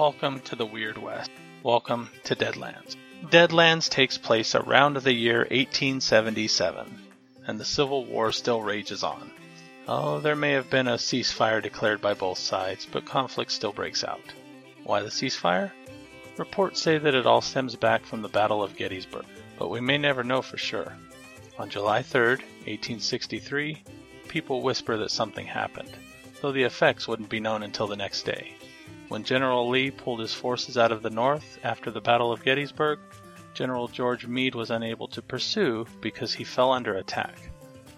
Welcome to the Weird West. Welcome to Deadlands. Deadlands takes place around the year 1877, and the Civil War still rages on. Oh, there may have been a ceasefire declared by both sides, but conflict still breaks out. Why the ceasefire? Reports say that it all stems back from the Battle of Gettysburg, but we may never know for sure. On July 3, 1863, people whisper that something happened, though the effects wouldn't be known until the next day. When General Lee pulled his forces out of the North after the Battle of Gettysburg, General George Meade was unable to pursue because he fell under attack.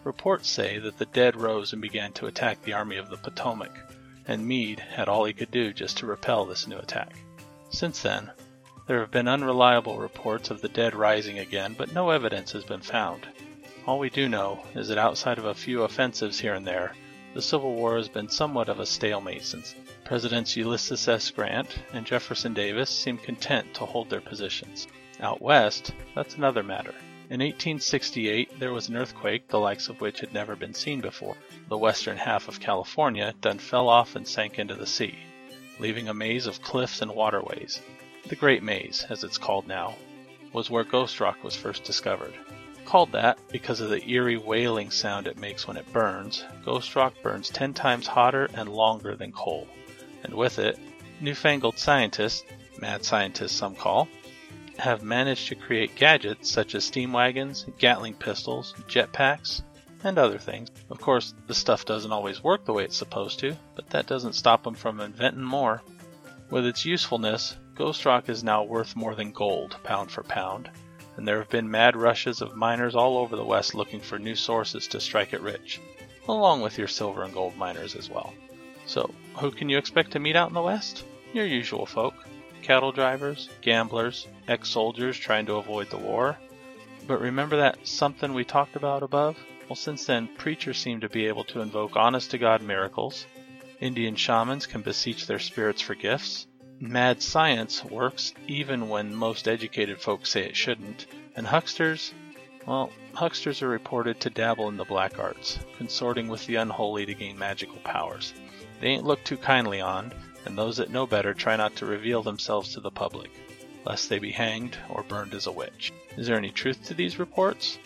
Reports say that the dead rose and began to attack the Army of the Potomac, and Meade had all he could do just to repel this new attack. Since then, there have been unreliable reports of the dead rising again, but no evidence has been found. All we do know is that outside of a few offensives here and there, the Civil War has been somewhat of a stalemate since Presidents Ulysses S. Grant and Jefferson Davis seemed content to hold their positions. Out west, that's another matter. In 1868, there was an earthquake the likes of which had never been seen before. The western half of California then fell off and sank into the sea, leaving a maze of cliffs and waterways. The Great Maze, as it's called now, was where ghost rock was first discovered. Called that because of the eerie wailing sound it makes when it burns, ghost rock burns 10 times hotter and longer than coal and with it, newfangled scientists, mad scientists some call, have managed to create gadgets such as steam wagons, Gatling pistols, jetpacks, and other things. Of course, the stuff doesn't always work the way it's supposed to, but that doesn't stop them from inventing more. With its usefulness, Ghost Rock is now worth more than gold, pound for pound, and there have been mad rushes of miners all over the West looking for new sources to strike it rich, along with your silver and gold miners as well. So, who can you expect to meet out in the West? Your usual folk cattle drivers, gamblers, ex soldiers trying to avoid the war. But remember that something we talked about above? Well, since then, preachers seem to be able to invoke honest to God miracles. Indian shamans can beseech their spirits for gifts. Mad science works even when most educated folks say it shouldn't. And hucksters, well, hucksters are reported to dabble in the black arts, consorting with the unholy to gain magical powers. They ain't looked too kindly on, and those that know better try not to reveal themselves to the public, lest they be hanged or burned as a witch. Is there any truth to these reports?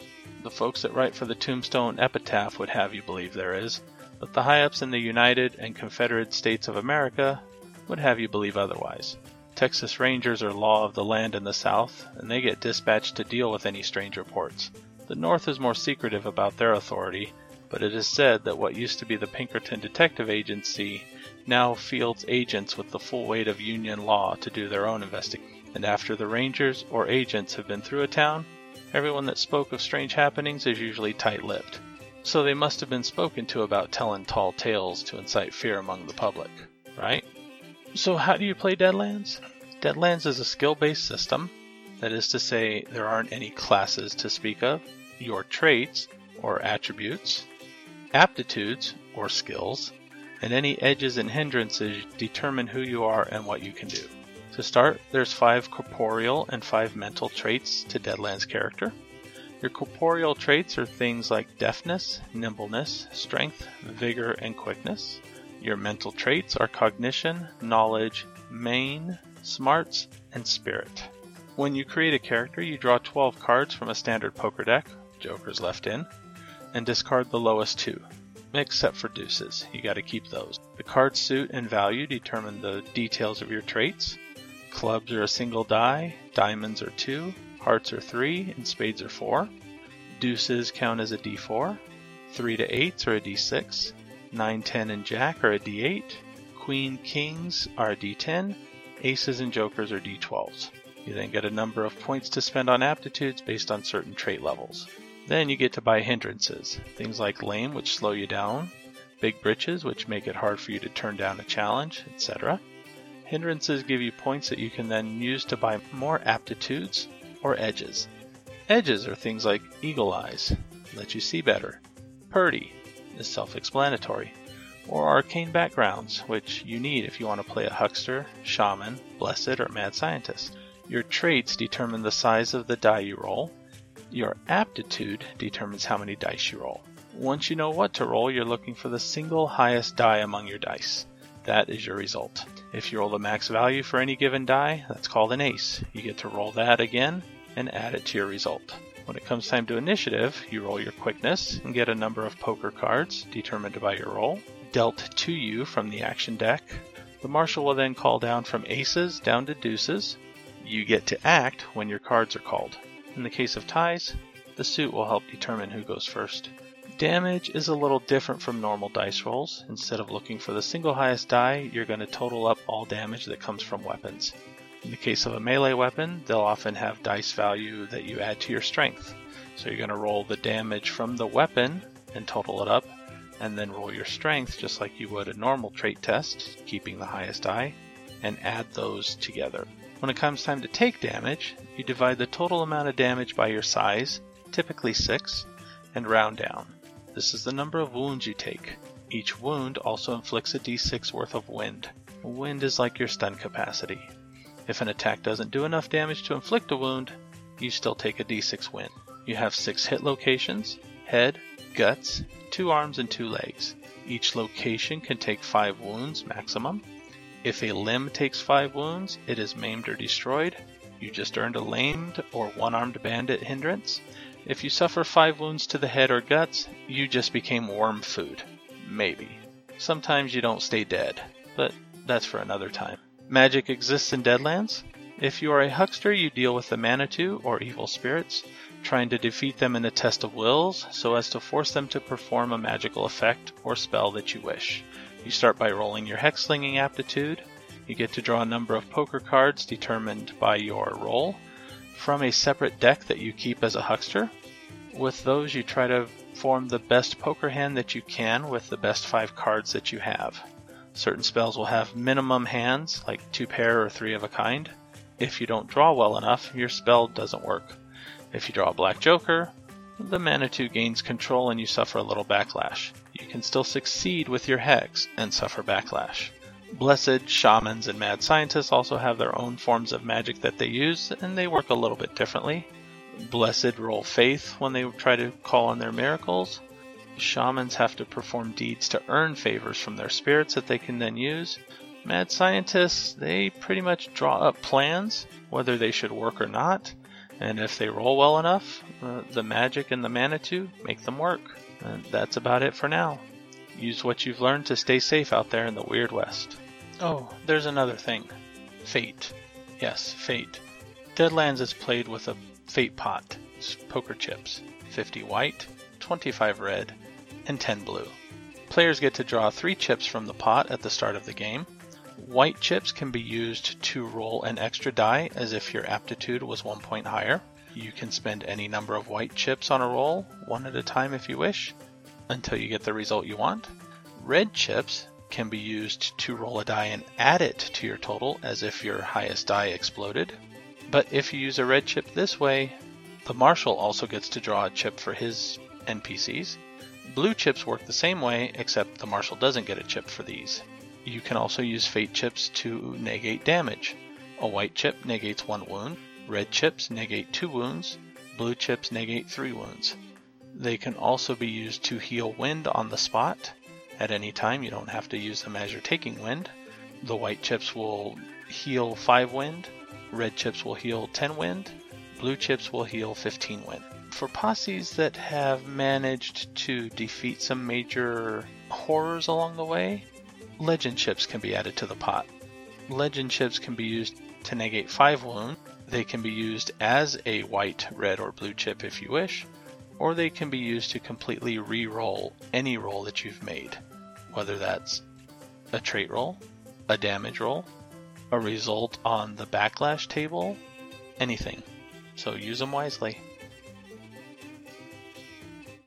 The folks that write for the tombstone epitaph would have you believe there is, but the high ups in the United and Confederate States of America would have you believe otherwise. Texas Rangers are law of the land in the South, and they get dispatched to deal with any strange reports. The North is more secretive about their authority, but it is said that what used to be the Pinkerton Detective Agency now fields agents with the full weight of Union law to do their own investigation. And after the Rangers or agents have been through a town, everyone that spoke of strange happenings is usually tight lipped. So they must have been spoken to about telling tall tales to incite fear among the public, right? So, how do you play Deadlands? Deadlands is a skill based system. That is to say, there aren't any classes to speak of. Your traits, or attributes, aptitudes, or skills, and any edges and hindrances determine who you are and what you can do. To start, there's five corporeal and five mental traits to Deadlands character. Your corporeal traits are things like deftness, nimbleness, strength, vigor, and quickness. Your mental traits are cognition, knowledge, main, smarts, and spirit. When you create a character, you draw 12 cards from a standard poker deck, jokers left in, and discard the lowest two, except for deuces. You got to keep those. The card suit and value determine the details of your traits. Clubs are a single die, diamonds are two, hearts are three, and spades are four. Deuces count as a d4. 3 to 8s are a d6. 9, 10, and jack are a d8. Queen, kings are a d10. Aces and jokers are d12s. You then get a number of points to spend on aptitudes based on certain trait levels. Then you get to buy hindrances, things like lame, which slow you down, big britches, which make it hard for you to turn down a challenge, etc. Hindrances give you points that you can then use to buy more aptitudes or edges. Edges are things like eagle eyes, let you see better. Purdy is self explanatory. Or arcane backgrounds, which you need if you want to play a huckster, shaman, blessed, or mad scientist. Your traits determine the size of the die you roll, your aptitude determines how many dice you roll. Once you know what to roll, you're looking for the single highest die among your dice. That is your result. If you roll the max value for any given die, that's called an ace. You get to roll that again and add it to your result. When it comes time to initiative, you roll your quickness and get a number of poker cards determined by your roll, dealt to you from the action deck. The marshal will then call down from aces down to deuces. You get to act when your cards are called. In the case of ties, the suit will help determine who goes first. Damage is a little different from normal dice rolls. Instead of looking for the single highest die, you're going to total up all damage that comes from weapons. In the case of a melee weapon, they'll often have dice value that you add to your strength. So you're going to roll the damage from the weapon and total it up, and then roll your strength just like you would a normal trait test, keeping the highest die, and add those together. When it comes time to take damage, you divide the total amount of damage by your size, typically 6, and round down. This is the number of wounds you take. Each wound also inflicts a d6 worth of wind. Wind is like your stun capacity. If an attack doesn't do enough damage to inflict a wound, you still take a d6 wind. You have six hit locations head, guts, two arms, and two legs. Each location can take five wounds maximum. If a limb takes five wounds, it is maimed or destroyed. You just earned a lamed or one armed bandit hindrance. If you suffer 5 wounds to the head or guts, you just became worm food. Maybe. Sometimes you don't stay dead, but that's for another time. Magic exists in Deadlands. If you are a huckster, you deal with the Manitou or evil spirits, trying to defeat them in a test of wills so as to force them to perform a magical effect or spell that you wish. You start by rolling your hex slinging aptitude. You get to draw a number of poker cards determined by your roll from a separate deck that you keep as a huckster. With those, you try to form the best poker hand that you can with the best five cards that you have. Certain spells will have minimum hands, like two pair or three of a kind. If you don't draw well enough, your spell doesn't work. If you draw a black joker, the Manitou gains control and you suffer a little backlash. You can still succeed with your hex and suffer backlash. Blessed, shamans, and mad scientists also have their own forms of magic that they use, and they work a little bit differently. Blessed roll faith when they try to call on their miracles. Shamans have to perform deeds to earn favors from their spirits that they can then use. Mad scientists, they pretty much draw up plans, whether they should work or not, and if they roll well enough, uh, the magic and the Manitou make them work. And that's about it for now. Use what you've learned to stay safe out there in the Weird West. Oh, there's another thing. Fate. Yes, Fate. Deadlands is played with a Fate pot. It's poker chips. 50 white, 25 red, and 10 blue. Players get to draw 3 chips from the pot at the start of the game. White chips can be used to roll an extra die as if your aptitude was one point higher. You can spend any number of white chips on a roll, one at a time if you wish until you get the result you want. Red chips can be used to roll a die and add it to your total as if your highest die exploded. But if you use a red chip this way, the marshal also gets to draw a chip for his NPCs. Blue chips work the same way, except the marshal doesn't get a chip for these. You can also use fate chips to negate damage. A white chip negates one wound, red chips negate two wounds, blue chips negate three wounds. They can also be used to heal wind on the spot. At any time, you don't have to use them as you're taking wind. The white chips will heal 5 wind, red chips will heal 10 wind, blue chips will heal 15 wind. For posses that have managed to defeat some major horrors along the way, legend chips can be added to the pot. Legend chips can be used to negate 5 wound. They can be used as a white, red, or blue chip if you wish or they can be used to completely re-roll any roll that you've made, whether that's a trait roll, a damage roll, a result on the backlash table, anything. So use them wisely.